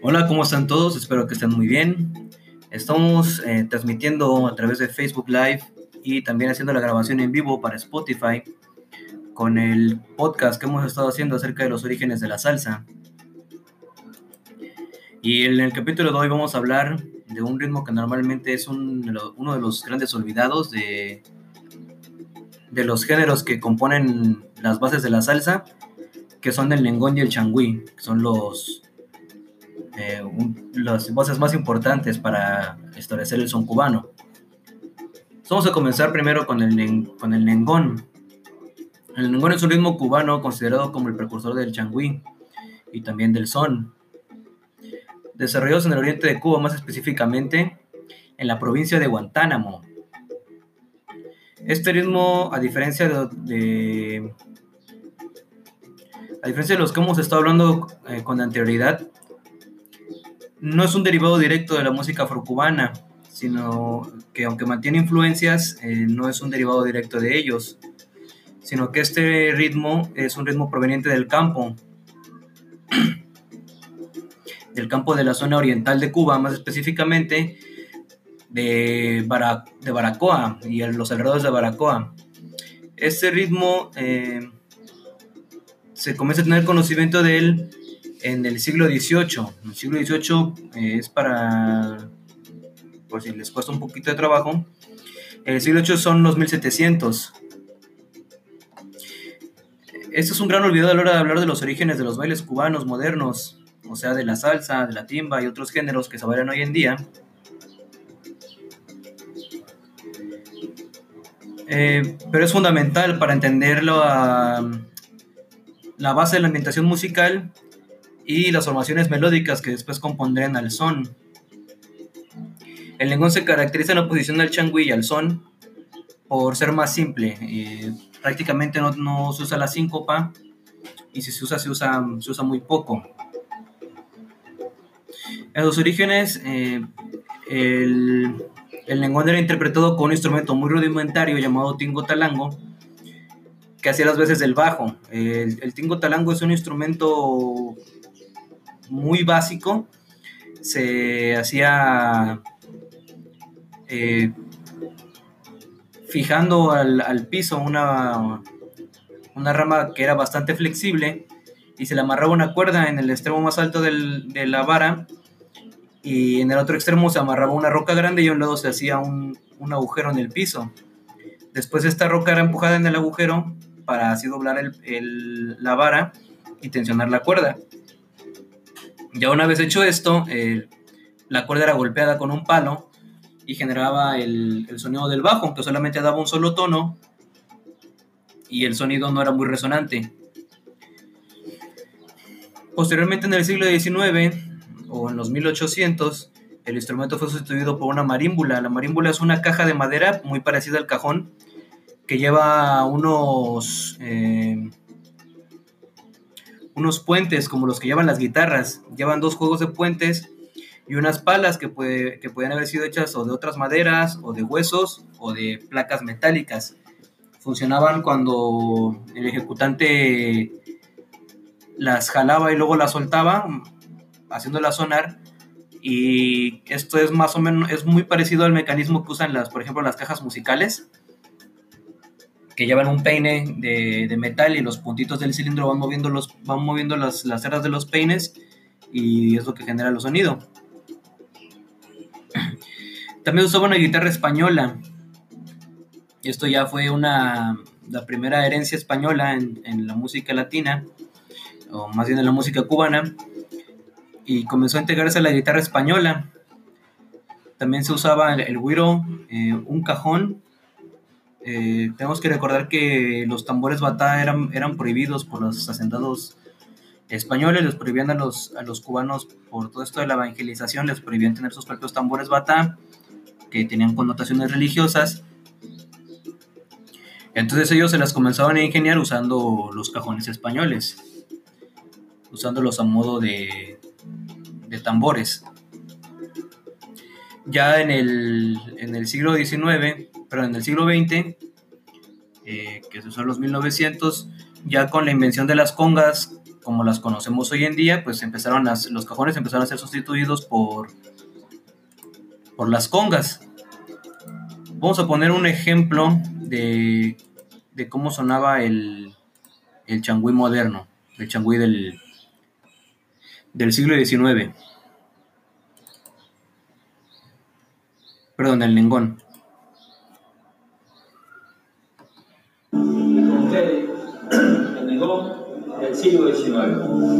Hola, ¿cómo están todos? Espero que estén muy bien. Estamos eh, transmitiendo a través de Facebook Live y también haciendo la grabación en vivo para Spotify con el podcast que hemos estado haciendo acerca de los orígenes de la salsa. Y en el capítulo de hoy vamos a hablar de un ritmo que normalmente es uno de los grandes olvidados de, de los géneros que componen las bases de la salsa, que son el lengón y el changüí, que son los, las bases más importantes para establecer el son cubano. Vamos a comenzar primero con el, con el lengón. El lengón es un ritmo cubano considerado como el precursor del changüí y también del son. Desarrollados en el oriente de Cuba, más específicamente en la provincia de Guantánamo, este ritmo, a diferencia de, a diferencia de los que hemos estado hablando eh, con anterioridad, no es un derivado directo de la música afrocubana, sino que aunque mantiene influencias, eh, no es un derivado directo de ellos, sino que este ritmo es un ritmo proveniente del campo, del campo de la zona oriental de Cuba, más específicamente de, de Baracoa y los alrededores de Baracoa. Este ritmo eh, se comienza a tener conocimiento de él en el siglo XVIII. El siglo XVIII eh, es para, por si les cuesta un poquito de trabajo, el siglo XVIII son los 1700. Esto es un gran olvido a la hora de hablar de los orígenes de los bailes cubanos modernos, o sea, de la salsa, de la timba y otros géneros que se bailan hoy en día. Eh, pero es fundamental para entenderlo a la base de la ambientación musical y las formaciones melódicas que después compondrán al son. El lenguaje se caracteriza en oposición al changui y al son por ser más simple. Eh, prácticamente no, se usa la síncopa y si se usa, se usa, se usa muy poco. En los orígenes, eh, el, el lengón era interpretado con un instrumento muy rudimentario llamado tingo talango, que hacía las veces del bajo. El, tingo talango es un instrumento muy básico. Se hacía eh, fijando al, piso una, una rama que era bastante flexible y se le amarraba una cuerda en el extremo más alto de la vara y en el otro extremo se amarraba una roca grande y a un lado se hacía un, agujero en el piso. Después esta roca era empujada en el agujero para así doblar el, la vara y tensionar la cuerda. Ya una vez hecho esto, la cuerda era golpeada con un palo y generaba el, sonido del bajo, que solamente daba un solo tono y el sonido no era muy resonante. Posteriormente en el siglo XIX o en los 1800, el instrumento fue sustituido por una marímbula. La marímbula es una caja de madera muy parecida al cajón que lleva unos, eh, unos puentes como los que llevan las guitarras. Llevan dos juegos de puentes y unas palas que, puede, que pueden haber sido hechas o de otras maderas o de huesos o de placas metálicas. Funcionaban cuando el ejecutante las jalaba y luego las soltaba haciéndola sonar y esto es más o menos, es muy parecido al mecanismo que usan las, por ejemplo, las cajas musicales, que llevan un peine de, metal y los puntitos del cilindro van moviendo, los, van moviendo las, las cerdas de los peines y es lo que genera el sonido. También usaba una guitarra española. Esto ya fue una, la primera herencia española en, en la música latina, o más bien en la música cubana y comenzó a integrarse a la guitarra española. También se usaba el, el eh, un cajón. Eh, tenemos que recordar que los tambores batá eran, eran prohibidos por los asentados españoles, les prohibían a los, a los cubanos por todo esto de la evangelización, les prohibían tener sus propios tambores batá, que tenían connotaciones religiosas. Entonces ellos se las comenzaban a ingeniar usando los cajones españoles, usándolos a modo de, de tambores. Ya en el, en el siglo XIX, pero en el siglo XX, eh, que son los 1900, ya con la invención de las congas, como las conocemos hoy en día, pues empezaron a, los cajones empezaron a ser sustituidos por, por las congas. Vamos a poner un ejemplo de, de cómo sonaba el, el changüí moderno, el changüí del, del siglo XIX. Perdón, el lengón. Lengón del siglo XIX.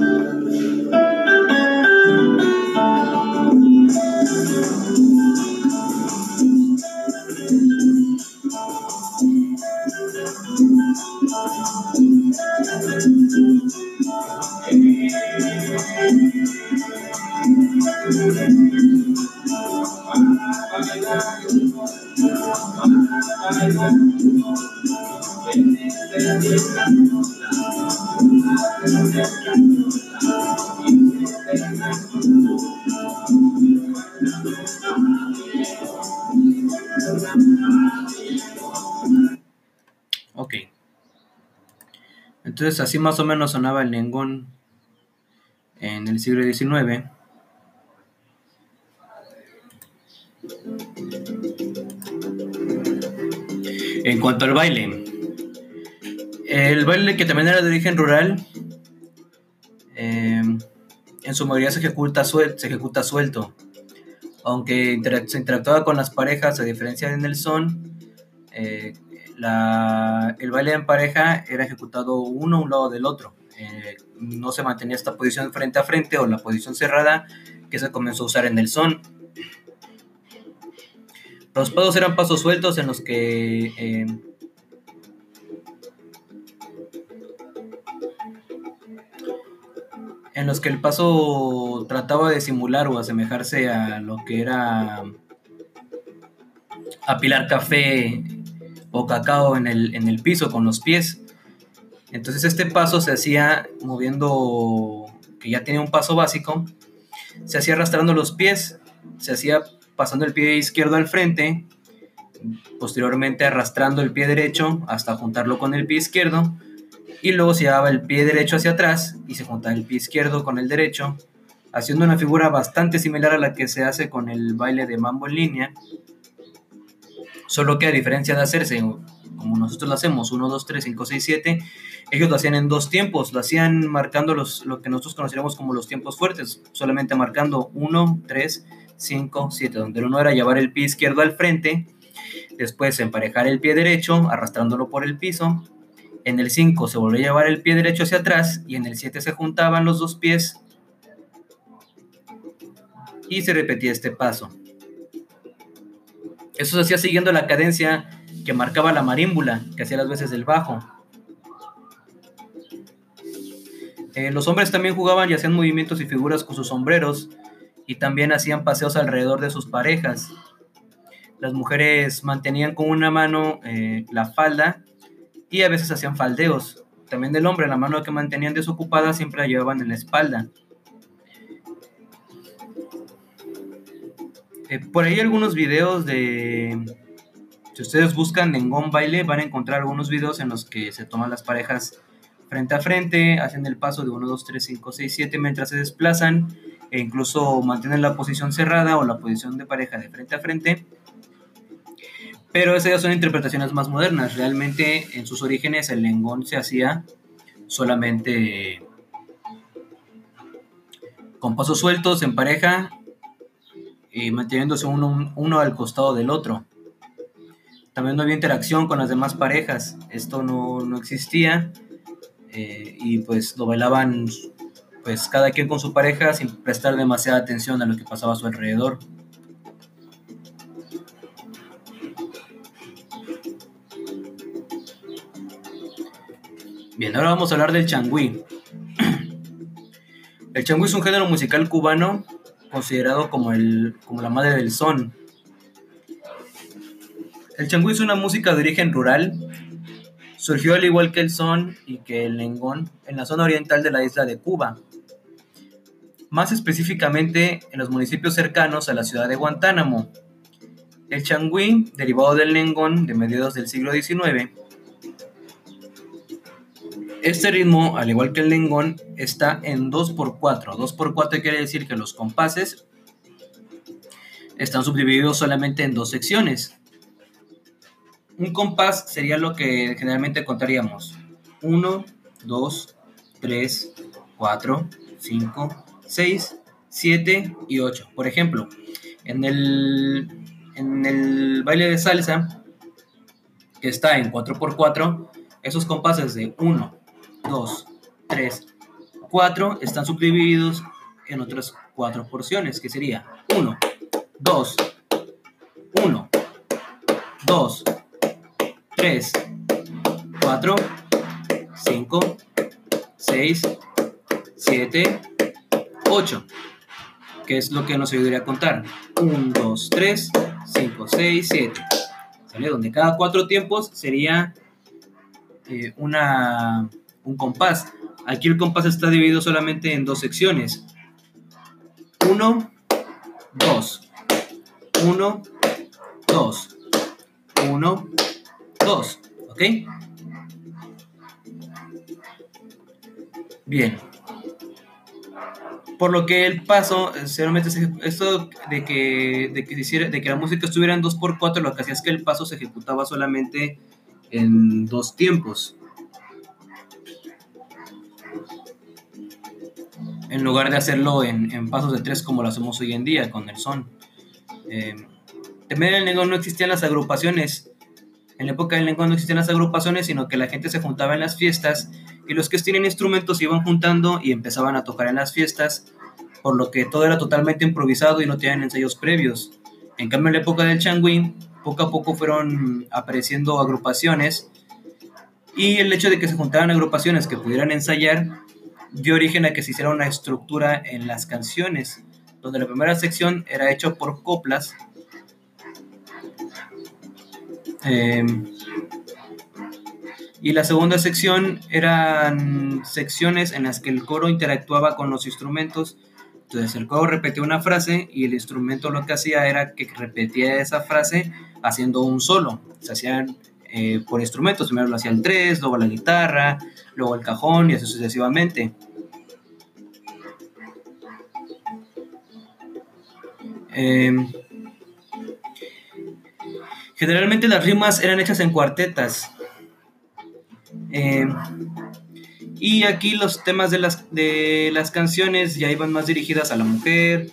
Así más o menos sonaba el lengón en el siglo XIX. En cuanto al baile, el baile que también era de origen rural, eh, en su mayoría se ejecuta, suel- se ejecuta suelto, aunque se interactuaba con las parejas, a diferencia en el son, eh, la- el baile en pareja era ejecutado uno a un lado del otro. Eh, no se mantenía esta posición frente a frente o la posición cerrada que se comenzó a usar en el son. Los pasos eran pasos sueltos en los que eh, en los que el paso trataba de simular o asemejarse a lo que era apilar café o cacao en el, en el piso con los pies. Entonces este paso se hacía moviendo, que ya tenía un paso básico, se hacía arrastrando los pies, se hacía pasando el pie izquierdo al frente, posteriormente arrastrando el pie derecho hasta juntarlo con el pie izquierdo, y luego se llevaba el pie derecho hacia atrás y se juntaba el pie izquierdo con el derecho, haciendo una figura bastante similar a la que se hace con el baile de mambo en línea, solo que a diferencia de hacerse como nosotros lo hacemos, 1, 2, 3, 5, 6, 7, ellos lo hacían en dos tiempos, lo hacían marcando los, lo que nosotros conoceríamos como los tiempos fuertes, solamente marcando 1, 3, 5, 7, donde el uno era llevar el pie izquierdo al frente, después emparejar el pie derecho, arrastrándolo por el piso, en el 5 se volvió a llevar el pie derecho hacia atrás y en el 7 se juntaban los dos pies y se repetía este paso. Eso se hacía siguiendo la cadencia que marcaba la marímbula, que hacía las veces del bajo. Eh, los hombres también jugaban y hacían movimientos y figuras con sus sombreros y también hacían paseos alrededor de sus parejas. Las mujeres mantenían con una mano eh, la falda y a veces hacían faldeos. También del hombre, la mano que mantenían desocupada siempre la llevaban en la espalda. Eh, por ahí algunos videos de... Si ustedes buscan Nengón Baile, van a encontrar algunos videos en los que se toman las parejas frente a frente, hacen el paso de 1, 2, 3, 5, 6, 7 mientras se desplazan e incluso mantienen la posición cerrada o la posición de pareja de frente a frente. Pero esas ya son interpretaciones más modernas. Realmente en sus orígenes el lengón se hacía solamente con pasos sueltos en pareja y manteniéndose uno, uno al costado del otro. También no había interacción con las demás parejas. Esto no, no existía. Eh, y pues lo bailaban pues cada quien con su pareja sin prestar demasiada atención a lo que pasaba a su alrededor. Bien, ahora vamos a hablar del changüí. El changüí es un género musical cubano considerado como, el, como la madre del son. El changüí es una música de origen rural. Surgió al igual que el son y que el lengón en la zona oriental de la isla de Cuba. Más específicamente en los municipios cercanos a la ciudad de Guantánamo. El changüí, derivado del lengón de mediados del siglo XIX, Este ritmo, al igual que el lengón, está en 2x4. 2x4 quiere decir que los compases están subdivididos solamente en dos secciones. Un compás sería lo que generalmente contaríamos. 1, 2, 3, 4, 5, 6, 7 y 8. Por ejemplo, en el, en el baile de salsa, que está en 4x4, esos compases de 1, 2, 3, 4 están subdivididos en otras cuatro porciones, que sería 1, 2, 1, 2, 3, 4, 5, 6, 7, 8. Que es lo que nos ayudaría a contar. 1, 2, 3, 5, 6, 7. ¿Sale? Donde cada cuatro tiempos sería eh, una un compás. Aquí el compás está dividido solamente en dos secciones. 1, 2, 1, 2, 1, 2, ¿ok? Bien. Por lo que el paso, solamente esto de que, de que, de que la música estuviera en 2x4, lo que hacía es que el paso se ejecutaba solamente en dos tiempos. En lugar de hacerlo en, pasos de tres como lo hacemos hoy en día con el son. Eh, también en el lengua no existían las agrupaciones. En la época del lengua no existían las agrupaciones, sino que la gente se juntaba en las fiestas y los que tienen instrumentos se iban juntando y empezaban a tocar en las fiestas, por lo que todo era totalmente improvisado y no tenían ensayos previos. En cambio, en la época del changüín, poco a poco fueron apareciendo agrupaciones y el hecho de que se juntaran agrupaciones que pudieran ensayar dio origen a que se hiciera una estructura en las canciones, donde la primera sección era hecha por coplas. Em, y la segunda sección eran secciones en las que el coro interactuaba con los instrumentos. Entonces el coro repetía una frase y el instrumento lo que hacía era que repetía esa frase haciendo un solo. Se hacían eh, por instrumentos. Primero lo hacía el 3, luego la guitarra, luego el cajón y así sucesivamente. Em, generalmente las rimas eran hechas en cuartetas. Em, y aquí los temas de las, de las canciones ya iban más dirigidas a la mujer,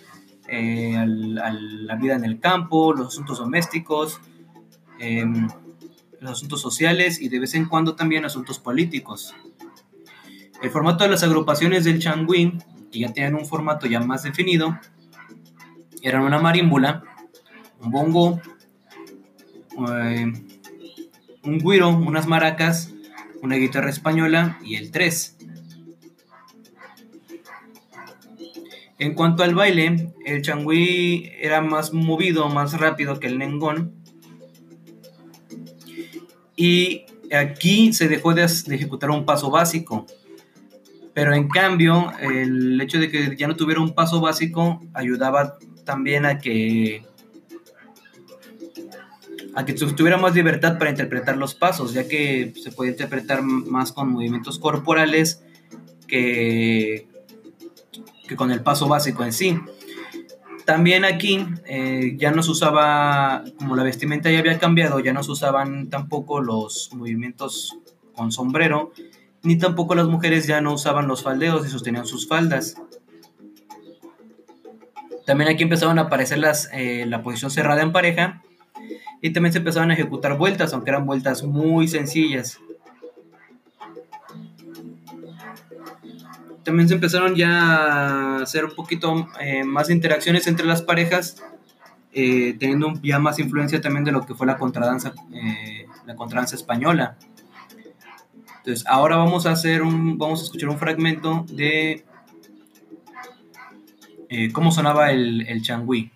eh, a la vida en el campo, los asuntos domésticos. Em, asuntos sociales y de vez en cuando también asuntos políticos. El formato de las agrupaciones del Changwin, que ya tienen un formato ya más definido, eran una marímbula, un bongo, eh, un guiro, unas maracas, una guitarra española y el tres. En cuanto al baile, el changüí era más movido, más rápido que el nengón y aquí se dejó de, ejecutar un paso básico. Pero en cambio, el hecho de que ya no tuviera un paso básico ayudaba también a que a que tuviera más libertad para interpretar los pasos, ya que se puede interpretar más con movimientos corporales que, que con el paso básico en sí. También aquí eh, ya no se usaba, como la vestimenta ya había cambiado, ya no se usaban tampoco los movimientos con sombrero, ni tampoco las mujeres ya no usaban los faldeos y sostenían sus faldas. También aquí empezaban a aparecer las, eh, la posición cerrada en pareja y también se empezaban a ejecutar vueltas, aunque eran vueltas muy sencillas. También se empezaron ya a hacer un poquito eh, más interacciones entre las parejas, eh, teniendo ya más influencia también de lo que fue la contradanza, eh, la contradanza española. Entonces, ahora vamos a hacer un, vamos a escuchar un fragmento de cómo sonaba el, el changüí.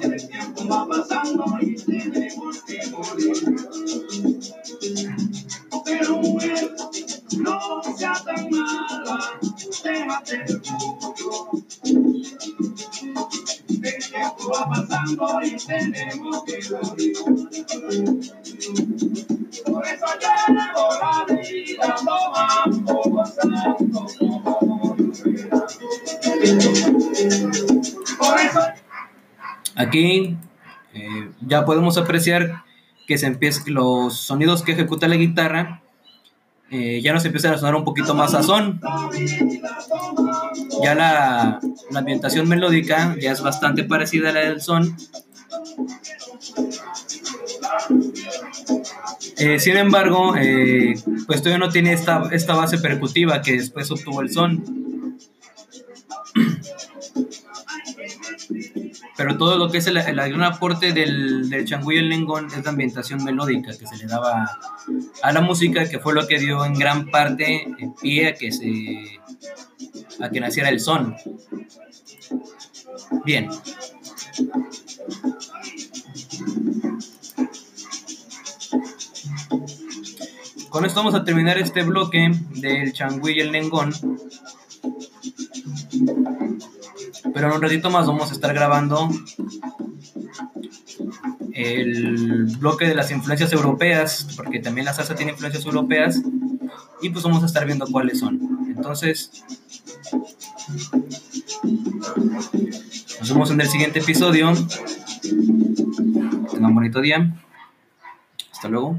El tiempo va pasando y tenemos que morir. Pero mujer, no sea tan mala, déjate. El tiempo va pasando y tenemos que morir. Aquí eh, ya podemos apreciar que se empieza, los sonidos que ejecuta la guitarra eh, ya nos empiezan a sonar un poquito más son. Ya la, ambientación melódica ya es bastante parecida a la del son. Eh, sin embargo, pues todavía no tiene esta, esta base percutiva que después obtuvo el son. Pero todo lo que es el, el gran aporte del, del changú y el lengón es la ambientación melódica que se le daba a la música, que fue lo que dio en gran parte en pie a que se a que naciera el son. Bien. Con esto vamos a terminar este bloque del changú y el lengón. Pero en un ratito más vamos a estar grabando el bloque de las influencias europeas, porque también la salsa tiene influencias europeas, y pues vamos a estar viendo cuáles son. Entonces, nos vemos en el siguiente episodio. Tengan un bonito día. Hasta luego.